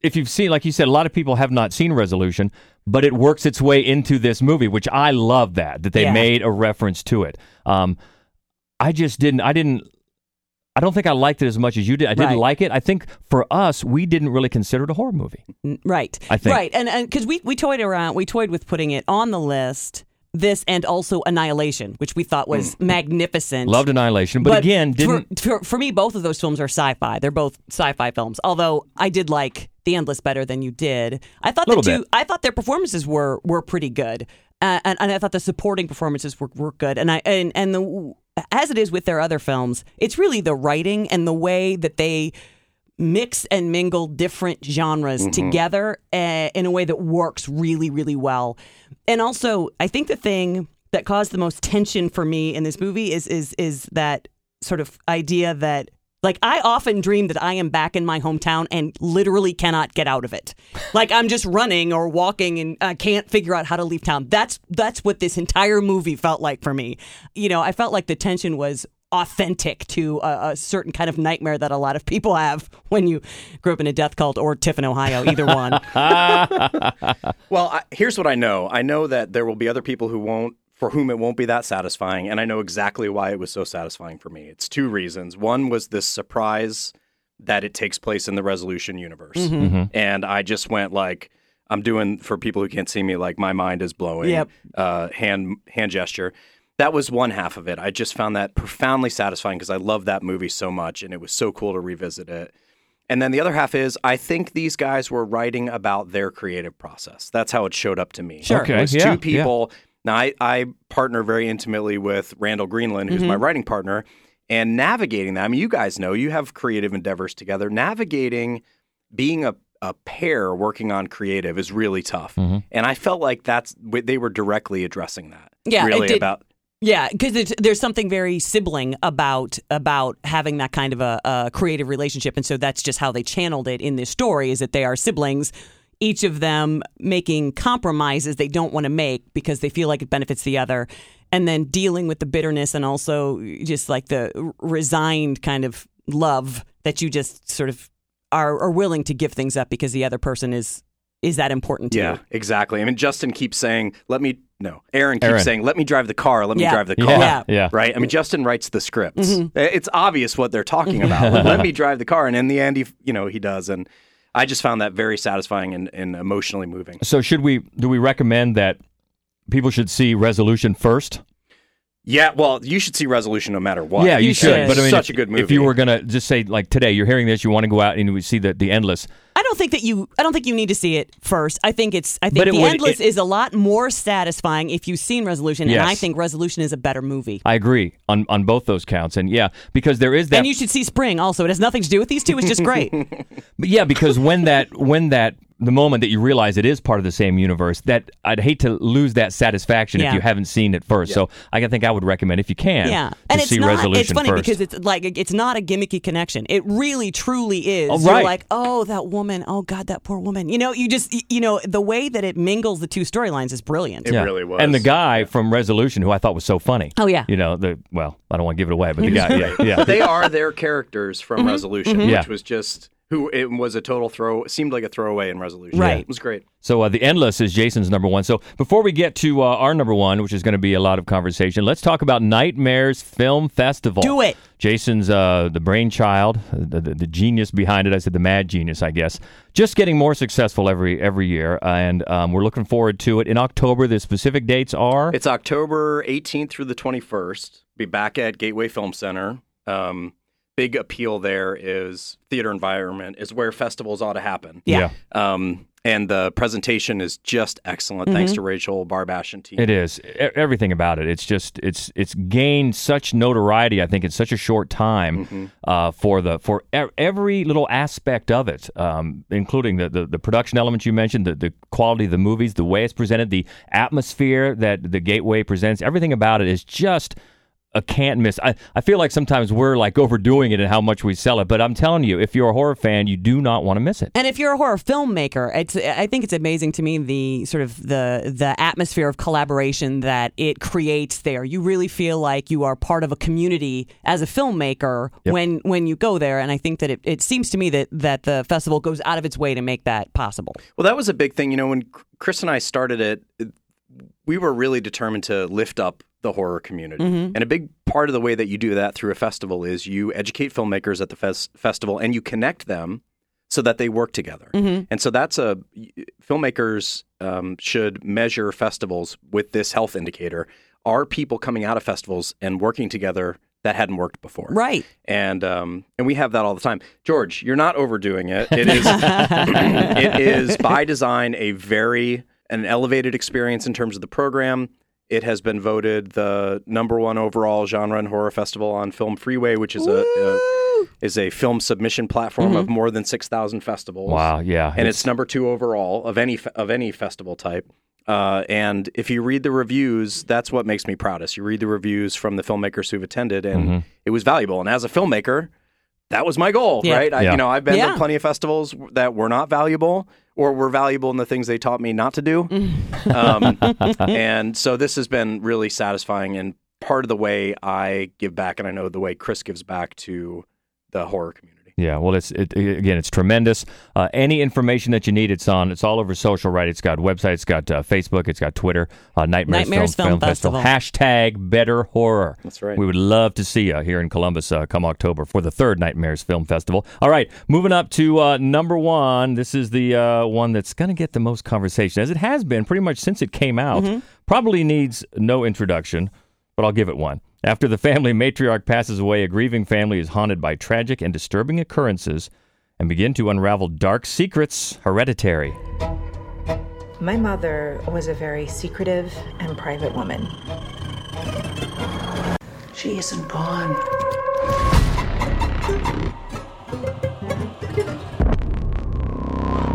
if you've seen, like you said, a lot of people have not seen Resolution, but it works its way into this movie, which I love that, that they Yeah. made a reference to it. Um, I just didn't, I didn't, I don't think I liked it as much as you did. I didn't Right. like it. I think for us, we didn't really consider it a horror movie. Right. I think. Right. And and because we, we toyed around, we toyed with putting it on the list, this and also Annihilation, which we thought was magnificent. Loved Annihilation, but, again, didn't. For, for, for me, both of those films are sci fi. They're both sci fi films, although I did like The Endless better than you did. I thought the two, bit. I thought their performances were were pretty good. Uh, and, and I thought the supporting performances were, were good. And I and, and the as it is with their other films, it's really the writing and the way that they mix and mingle different genres together uh, in a way that works really, really well. And also, I think the thing that caused the most tension for me in this movie is is is that sort of idea that like I often dream that I am back in my hometown and literally cannot get out of it. Like I'm just running or walking and I can't figure out how to leave town. That's that's what this entire movie felt like for me. You know, I felt like the tension was authentic to a, a certain kind of nightmare that a lot of people have when you grew up in a death cult or Tiffin, Ohio, either one. well, I, here's what I know. I know that there will be other people who won't. For whom it won't be that satisfying, and I know exactly why it was so satisfying for me. It's two reasons. One was this surprise that it takes place in the Resolution universe, and I just went like, I'm doing for people who can't see me, like my mind is blowing. Yep. Uh, hand hand gesture. That was one half of it. I just found that profoundly satisfying because I love that movie so much, and it was so cool to revisit it. And then the other half is I think these guys were writing about their creative process. That's how it showed up to me. Sure. It was yeah, two people. Now I, I partner very intimately with Randall Greenland, who's my mm-hmm. writing partner, and navigating that. I mean, you guys know you have creative endeavors together. Navigating being a a pair working on creative is really tough, mm-hmm. and I felt like that's they were directly addressing that. Yeah, it really did- about Yeah, because there's something very sibling about about having that kind of a, a creative relationship, and so that's just how they channeled it in this story. Is that they are siblings, each of them making compromises they don't want to make because they feel like it benefits the other, and then dealing with the bitterness and also just like the resigned kind of love that you just sort of are, are willing to give things up because the other person is is that important to Yeah, you. Yeah, exactly. I mean, Justin keeps saying, "Let me." No, Aaron keeps Aaron. saying, "Let me drive the car. Let me Yeah. drive the car." Yeah, Yeah. yeah. Right. I mean, Justin writes the scripts. Mm-hmm. It's obvious what they're talking about. Like, Let me drive the car, and in the end, he, you know, he does. And I just found that very satisfying and, and emotionally moving. So, should we, do we recommend that people should see Resolution first? Yeah. Well, you should see Resolution no matter what. Yeah, you, You should. should. But I mean, such if, a good movie. If you were gonna just say like today, you're hearing this, you want to go out and you see the the endless. I don't think that you. I don't think you need to see it first. I think it's. I think But it the would- endless it- is a lot more satisfying if you've seen Resolution, and I think Resolution is a better movie. I agree on on both those counts, and yeah, because there is that. and you should see Spring also. It has nothing to do with these two. It's just great. But yeah, because when that when that the moment that you realize it is part of the same universe, that I'd hate to lose that satisfaction Yeah. if you haven't seen it first. So I think I would recommend if you can, Yeah, to and it's see not. Resolution It's funny first. because it's like it's not a gimmicky connection. It really, truly is. Oh, right. You're like, oh, that woman. Oh God, that poor woman. You know, you just, you know, the way that it mingles the two storylines is brilliant. It yeah. Really was. And the guy from Resolution, who I thought was so funny. Oh, yeah. You know the well, I don't want to give it away, but the guy, yeah, yeah. They are their characters from Mm-hmm. Resolution, Mhm. which Yeah. was just who it was a total throw. Seemed like a throwaway in Resolution. Right. it was great. So uh, the Endless is Jason's number one. So before we get to uh, our number one, which is going to be a lot of conversation, let's talk about Nightmares Film Festival. Do it. Jason's uh, the brainchild, the, the, the genius behind it. I said the mad genius, I guess. Just getting more successful every every year, and um, we're looking forward to it in October. The specific dates are It's October 18th through the 21st. Be back at Gateway Film Center. Um, big appeal there is theater environment is where festivals ought to happen. Yeah. Um, and the presentation is just excellent. Thanks Mhm. to Rachel Barbash and team. It is everything about it. It's just it's it's gained such notoriety. I think in such a short time Mm-hmm. uh, for the for e- every little aspect of it, um, including the, the the production elements you mentioned, the the quality of the movies, the way it's presented, the atmosphere that the Gateway presents. Everything about it is just a can't miss. I, I feel like sometimes we're like overdoing it and how much we sell it, but I'm telling you, if you're a horror fan, you do not want to miss it. And if you're a horror filmmaker, it's I think it's amazing to me the sort of the the atmosphere of collaboration that it creates there. You really feel like you are part of a community as a filmmaker Yep. when when you go there. And I think that it, it seems to me that that the festival goes out of its way to make that possible. Well, that was a big thing. You know, when Chris and I started it, we were really determined to lift up the horror community. Mhm. And a big part of the way that you do that through a festival is you educate filmmakers at the fes- festival and you connect them so that they work together. Mhm. And so that's a filmmakers um, should measure festivals with this health indicator. Are people coming out of festivals and working together that hadn't worked before? Right. And um, and we have that all the time. George, you're not overdoing it. It is it is by design a very an elevated experience in terms of the program. It has been voted the number one overall genre and horror festival on Film Freeway, which is a, a is a film submission platform of more than six thousand festivals. Wow, yeah, and it's- it's, number two overall of any of any festival type. Uh, and if you read the reviews, that's what makes me proudest. You read the reviews from the filmmakers who've attended, and Mhm. it was valuable. And as a filmmaker, that was my goal, Yeah. right? I, Yeah. You know, I've been Yeah. to plenty of festivals that were not valuable or were valuable in the things they taught me not to do. um, and so this has been really satisfying and part of the way I give back, and I know the way Chris gives back to the horror community. Yeah, well, it's it, again, it's tremendous. Uh, any information that you need, it's on. It's all over social, right? It's got website, it's got uh, Facebook, it's got Twitter. Uh, Nightmares, Nightmares Film Festival. Hashtag Better Horror. That's right. We would love to see you here in Columbus uh, come October for the third Nightmares Film Festival. All right, moving up to uh, number one. This is the uh, one that's going to get the most conversation, as it has been pretty much since it came out. Mm-hmm. Probably needs no introduction, but I'll give it one. After the family matriarch passes away, a grieving family is haunted by tragic and disturbing occurrences and begin to unravel dark secrets. Hereditary. My mother was a very secretive and private woman. She isn't gone.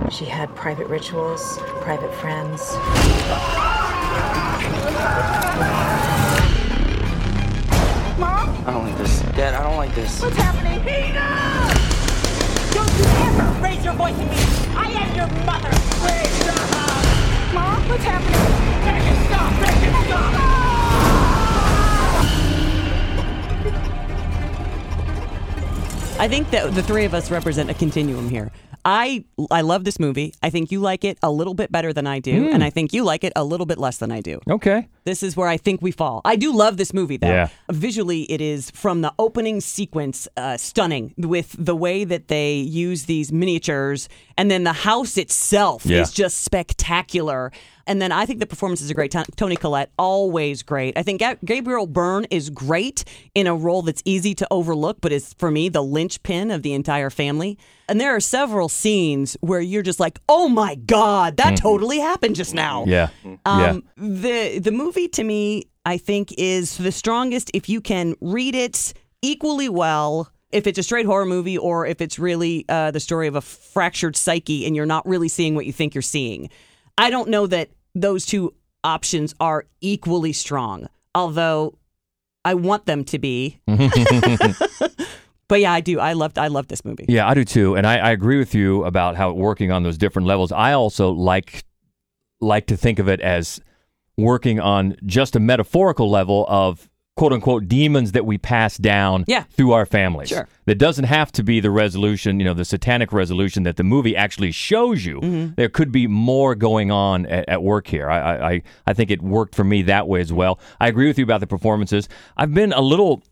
She had private rituals, private friends. Mom? I don't like this. Dad, I don't like this. What's happening? Tina! Don't you ever raise your voice at me! I am your mother! Please stop! Mom, what's happening? Make it stop! Make it stop! I think that the three of us represent a continuum here. I I love this movie. I think you like it a little bit better than I do, Mm. and I think you like it a little bit less than I do. Okay. This is where I think we fall. I do love this movie, though. Yeah. Visually, it is from the opening sequence uh, stunning with the way that they use these miniatures, and then the house itself Yeah. is just spectacular. And then I think the performances are great. Toni Collette, always great. I think Gabriel Byrne is great in a role that's easy to overlook, but is for me the linchpin of the entire family. And there are several scenes where you're just like, "Oh my god, that totally happened just now." Yeah. Um, The the movie to me, I think, is the strongest if you can read it equally well if it's a straight horror movie or if it's really uh, the story of a fractured psyche and you're not really seeing what you think you're seeing. I don't know that those two options are equally strong, although I want them to be. but yeah, I do. I loved I loved this movie. Yeah, I do too, and I, I agree with you about how working on those different levels. I also like like to think of it as working on just a metaphorical level of quote unquote demons that we pass down Yeah. through our families. Sure. That doesn't have to be the resolution, you know, the satanic resolution that the movie actually shows you. Mm-hmm. There could be more going on at, at work here. I, I- I think it worked for me that way as well. I agree with you about the performances. I've been a little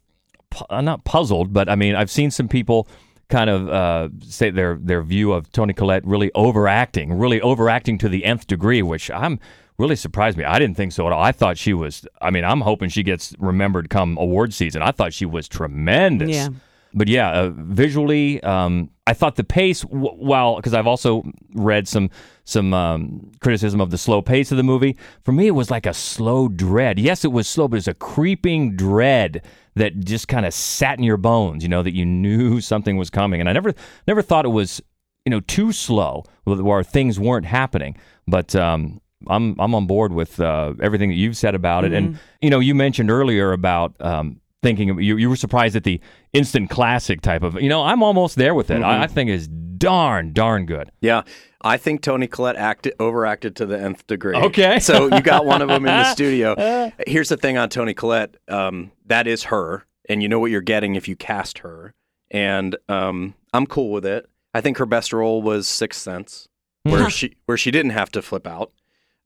pu- uh, not puzzled, but I mean, I've seen some people kind of uh, say their their view of Toni Collette really overacting, really overacting to the nth degree, which I'm really surprised me. I didn't think so at all. I thought she was. I mean, I'm hoping she gets remembered come award season. I thought she was tremendous. Yeah. But yeah, uh, visually, um, I thought the pace. W- while because I've also read some some um, criticism of the slow pace of the movie. For me, it was like a slow dread. Yes, it was slow, but it was a creeping dread that just kind of sat in your bones. You know that you knew something was coming, and I never never thought it was you know too slow where things weren't happening. But um, I'm I'm on board with uh, everything that you've said about it, and you know you mentioned earlier about. Um, Thinking of, you, you were surprised at the instant classic type of, you know, I'm almost there with it. I, I think it's darn, darn good. Yeah. I think Toni Collette acted overacted to the nth degree. Okay. so you got one of them in the studio. Here's the thing on Toni Collette. Um, that is her, and you know what you're getting if you cast her. And um, I'm cool with it. I think her best role was Sixth Sense, where she where she didn't have to flip out.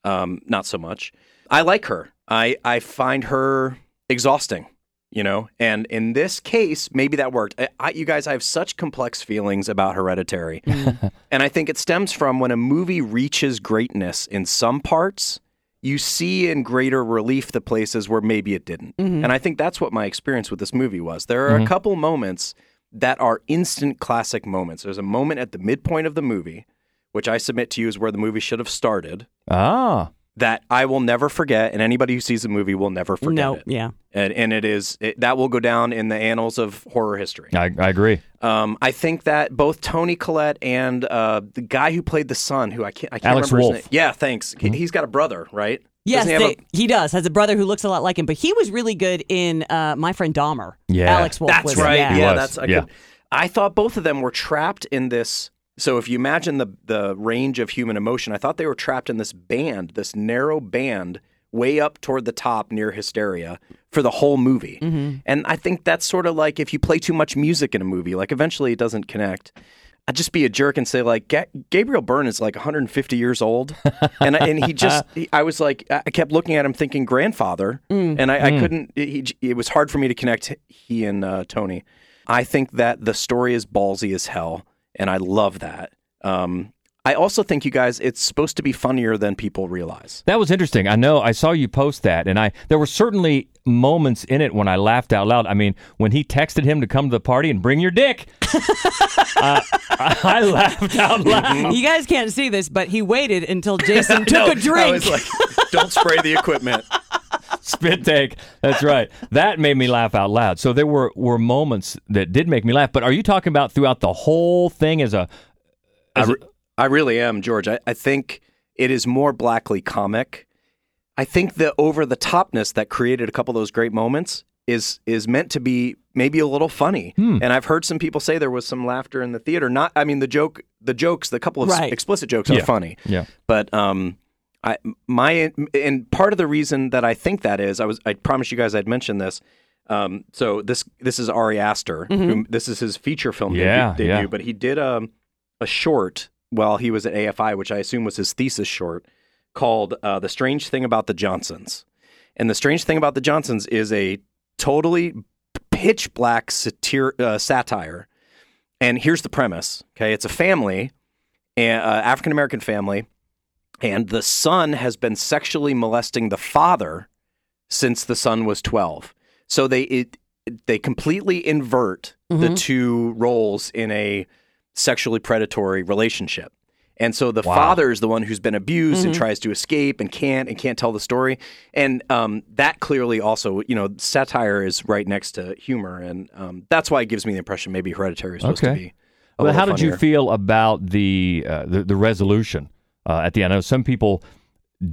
Um, not so much. I like her. I I find her exhausting. You know, and in this case, maybe that worked. I, I, you guys, I have such complex feelings about Hereditary. And I think it stems from when a movie reaches greatness in some parts, you see in greater relief the places where maybe it didn't. Mhm. And I think that's what my experience with this movie was. There are Mhm. a couple moments that are instant classic moments. There's a moment at the midpoint of the movie, which I submit to you is where the movie should have started, Ah. that I will never forget, and anybody who sees the movie will never forget No, it. yeah. And, and it is it, that will go down in the annals of horror history. I, I agree. Um, I think that both Toni Collette and uh, the guy who played the son, who I can't, I can't Alex remember Wolff. his name. Yeah, thanks. He, he's got a brother, right? Yes, he have they- he does. Has a brother who looks a lot like him, but he was really good in uh, My Friend Dahmer. Yeah. Alex Wolff That's was. right. Yeah, Yeah, that's. I, could- I thought both of them were trapped in this. So if you imagine the the range of human emotion, I thought they were trapped in this band, this narrow band, way up toward the top near hysteria for the whole movie. Mhm. And I think that's sort of like if you play too much music in a movie, like eventually it doesn't connect. I'd just be a jerk and say like Ga- Gabriel Byrne is like 150 years old, and I- and he just he- I was like I kept looking at him thinking grandfather, Mm. and I, I Mm. couldn't. It, it was hard for me to connect he and uh, Toni. I think that the story is ballsy as hell, and I love that. Um, I also think you guys, it's supposed to be funnier than people realize. That was interesting. I know I saw you post that, and I there were certainly moments in it when I laughed out loud. I mean, when he texted him to come to the party and bring your dick, uh, I laughed out loud. You guys can't see this, but he waited until Jason took know. a drink. I was like, don't spray the equipment. Spit take. That's right. That made me laugh out loud. So there were were moments that did make me laugh. But are you talking about throughout the whole thing as a? I, re- I really am, George. I, I think it is more blackly comic. I think the over the topness that created a couple of those great moments is is meant to be maybe a little funny. Hmm. And I've heard some people say there was some laughter in the theater. Not, I mean, the joke, the jokes, the couple of Right. explicit jokes Yeah. are funny. Yeah. But um, I my and part of the reason that I think that is I was I promised you guys I'd mention this. Um, so this this is Ari Aster. Mhm. Who, this is his feature film Yeah, debut, yeah. but he did um, a short while he was at AFI, which I assume was his thesis short, called uh, "The Strange Thing About the Johnsons." And the strange thing about the Johnsons is a totally pitch black satir- uh, satire. And here's the premise. Okay, it's a family, an uh, African American family, and the son has been sexually molesting the father since the son was 12. So they it, they completely invert the Mhm. two roles in a sexually predatory relationship. And so the Wow. father is the one who's been abused and Mhm. tries to escape and can't and can't tell the story. And um, that clearly also, you know, satire is right next to humor, and um, that's why it gives me the impression maybe Hereditary is supposed to be. a Well, how did you feel about the uh, the, the resolution uh, at the end? I know some people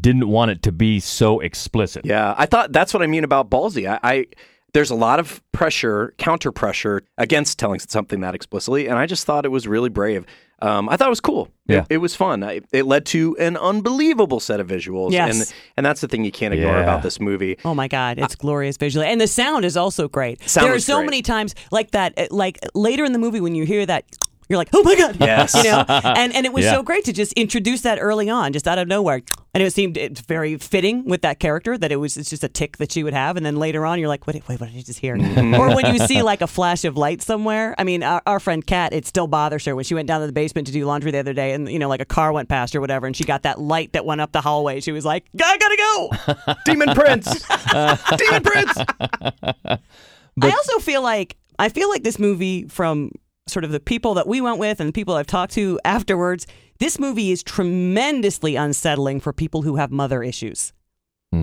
didn't want it to be so explicit. Yeah, I thought that's what I mean about ballsy. I, I there's a lot of pressure, counter pressure against telling something that explicitly, and I just thought it was really brave. Um, I thought it was cool. Yeah. It, it was fun. I, it led to an unbelievable set of visuals. Yes. And and that's the thing you can't ignore Yeah. about this movie. Oh my God, it's glorious visually, and the sound is also great. Sound there are so great. many times like that, uh, like later in the movie when you hear that. You're like, oh my god, Yes. you know, and and it was Yeah. so great to just introduce that early on, just out of nowhere, and it seemed it's very fitting with that character that it was it's just a tick that she would have, and then later on you're like, wait, wait, what did I just hear? or when you see like a flash of light somewhere. I mean, our, our friend Kat, it still bothers her when she went down to the basement to do laundry the other day, and you know, like a car went past or whatever, and she got that light that went up the hallway. She was like, I gotta go. Demon Prince, Demon Prince. I also feel like I feel like this movie from sort of the people that we went with and the people I've talked to afterwards, this movie is tremendously unsettling for people who have mother issues.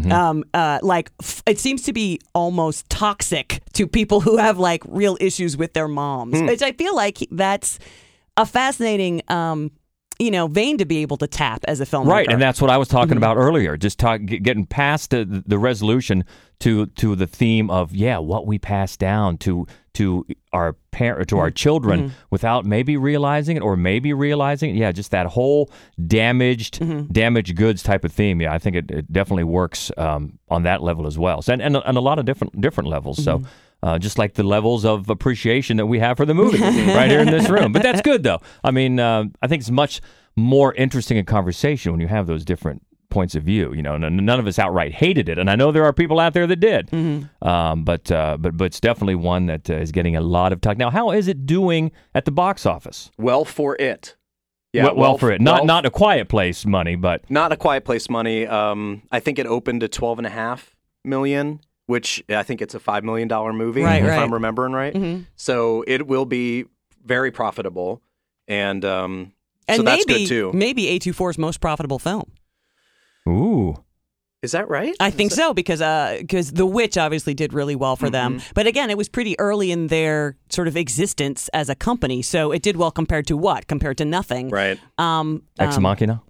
Um, uh, like f- it seems to be almost toxic to people who have like real issues with their moms, Hmm. which I feel like that's a fascinating, um, you know, vein to be able to tap as a filmmaker. Right, and that's what I was talking Mhm. about earlier. Just talk, get, getting past the, the resolution to to the theme of yeah, what we pass down to to our parent to our children Mhm. without maybe realizing it or maybe realizing it. Yeah, just that whole damaged Mm-hmm. damaged goods type of theme. Yeah, I think it, it definitely works um, on that level as well. So, and, and and a lot of different different levels. Mm-hmm. So. Uh, just like the levels of appreciation that we have for the movie right here in this room. But that's good, though. I mean, uh, I think it's much more interesting a conversation when you have those different points of view. You know, n- none of us outright hated it, and I know there are people out there that did. Mm-hmm. Um, but uh, but but it's definitely one that uh, is getting a lot of talk. Now, how is it doing at the box office? Well for it. Yeah, well, well for it. Not well- not a quiet place money, but Not a quiet place money. Um, I think it opened to twelve and a half million, which I think it's a five million dollar movie, Right, if right. I'm remembering right. Mhm. So it will be very profitable, and um, and so that's maybe good too. maybe A24's most profitable film. Ooh, Is that right? I think so because because The Witch obviously did really well for them, Mm-hmm. but again, it was pretty early in their sort of existence as a company, so it did well compared to what? Compared to nothing, right? Um, Ex um, Machina.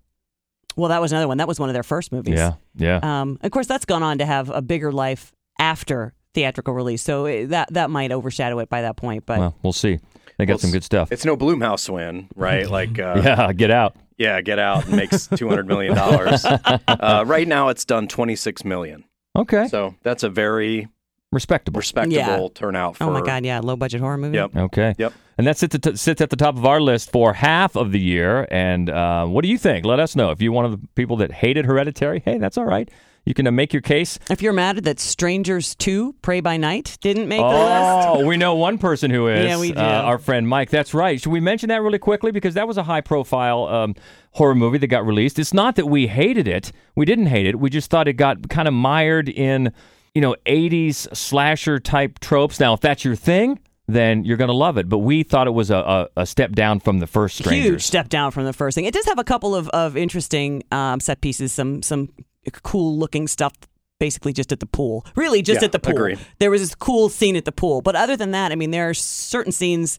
Well, that was another one. That was one of their first movies. Yeah, yeah. Um, of course, that's gone on to have a bigger life after theatrical release, so it, that that might overshadow it by that point. But well, we'll see. They got Well, some good stuff. It's no Blumhouse win, right? Like, uh, yeah, get out. Yeah, get out and makes two hundred million dollars. uh, right now, it's done twenty six million. Okay, So that's a very respectable. respectable Yeah. turnout. For, oh my god, yeah, low budget horror movie. Yep. Okay. Yep. And that sits at, t- sits at the top of our list for half of the year. And uh, what do you think? Let us know. If you're one of the people that hated Hereditary, hey, that's all right. You can uh, make your case. If you're mad that Strangers Two: Prey by Night didn't make the list, Oh, we know one person who is. Yeah, we do. Uh, our friend Mike. That's right. Should we mention that really quickly? Because that was a high profile um, horror movie that got released. It's not that we hated it. We didn't hate it. We just thought it got kind of mired in, you know, 80s slasher type tropes. Now, if that's your thing, then you're going to love it. But we thought it was a, a, a step down from the first Strangers. huge step down from the first thing. It does have a couple of, of interesting um, set pieces, some some cool looking stuff. Basically, just at the pool. Really, just Yeah, at the pool. agree. There was this cool scene at the pool, but other than that, I mean, there are certain scenes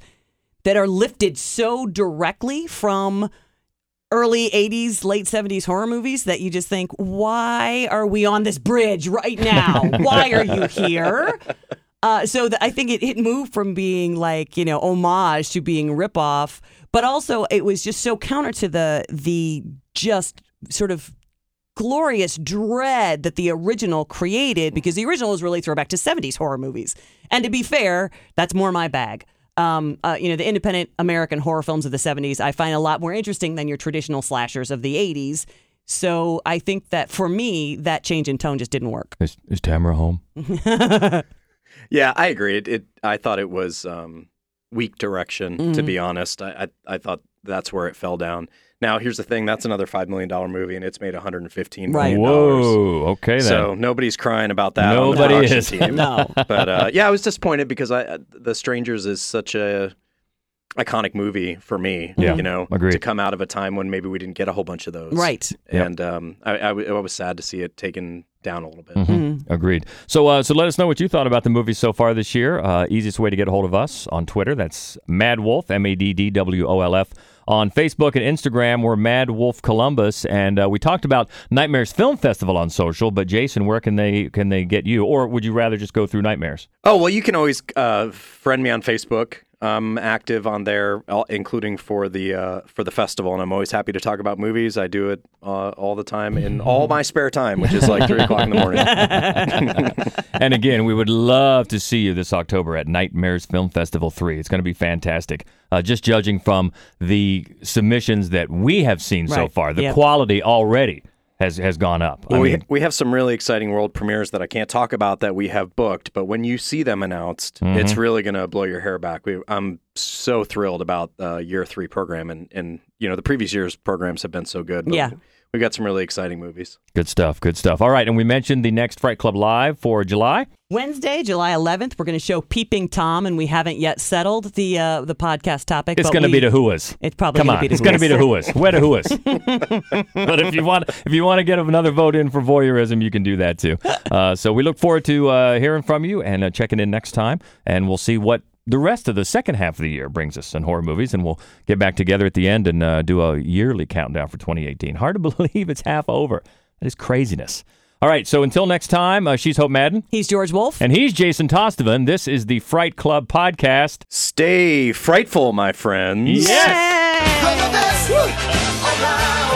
that are lifted so directly from early 80s, late 70s horror movies that you just think, why are we on this bridge right now? why are you here? Uh, so the, I think it, it moved from being like you know homage to being ripoff, but also it was just so counter to the the just sort of glorious dread that the original created because the original is really throwback to 70s horror movies. And to be fair, that's more my bag. Um, uh, you know, the independent American horror films of the 70s I find a lot more interesting than your traditional slashers of the 80s. So I think that for me, that change in tone just didn't work. Is, is Tamara home? Yeah, I agree. It, it I thought it was um, weak direction. To Mhm. be honest, I, I I thought that's where it fell down. Now here's the thing: that's another five million dollar movie, and it's made 115 Right. million dollars. Whoa. Okay, then. So nobody's crying about that. on the Nobody is. Team. No. But uh, yeah, I was disappointed because I, The Strangers is such a iconic movie for me. Yeah, you know, agreed. to come out of a time when maybe we didn't get a whole bunch of those. Right. Yep. And um, I, I w- I was sad to see it taken down a little bit. Mhm. Agreed. So, uh, so let us know what you thought about the movie so far this year. Uh, easiest way to get a hold of us on Twitter. That's Mad Wolf, M A D D W O L F. On Facebook and Instagram, we're Mad Wolf Columbus, and uh, we talked about Nightmares Film Festival on social. But Jason, where can they can they get you, or would you rather just go through Nightmares? Oh well, you can always uh, friend me on Facebook. I'm active on there, including for the uh, for the festival, and I'm always happy to talk about movies. I do it uh, all the time in all my spare time, which is like three o'clock in the morning. and again, we would love to see you this October at Nightmares Film Festival 3. It's going to be fantastic. Uh, just judging from the submissions that we have seen so far, the Yep. quality already has, has gone up. Well, I we, mean, we have some really exciting world premieres that I can't talk about that we have booked, but when you see them announced, Mhm. it's really going to blow your hair back. We, I'm so thrilled about uh, year three program, and, and you know the previous year's programs have been so good. but Yeah. We got some really exciting movies. good stuff, good stuff. All right, and we mentioned the next Fright Club Live for July. Wednesday, July 11th, we're going to show Peeping Tom, and we haven't yet settled the uh, the podcast topic. It's going to be the Whoas. It's probably Come gonna on, be the it's going to be the Whoas. Whoas. Where the Whoas? but if you want, if you want to get another vote in for voyeurism, you can do that too. Uh, so we look forward to uh, hearing from you and uh, checking in next time, and we'll see what the rest of the second half of the year brings us in horror movies, and we'll get back together at the end and uh, do a yearly countdown for 2018. Hard to believe it's half over. That is craziness. All right, so until next time, uh, she's Hope Madden. He's George Wolf. And he's Jason Tostevin. This is the Fright Club podcast. Stay frightful, my friends. Yes. You're the best around.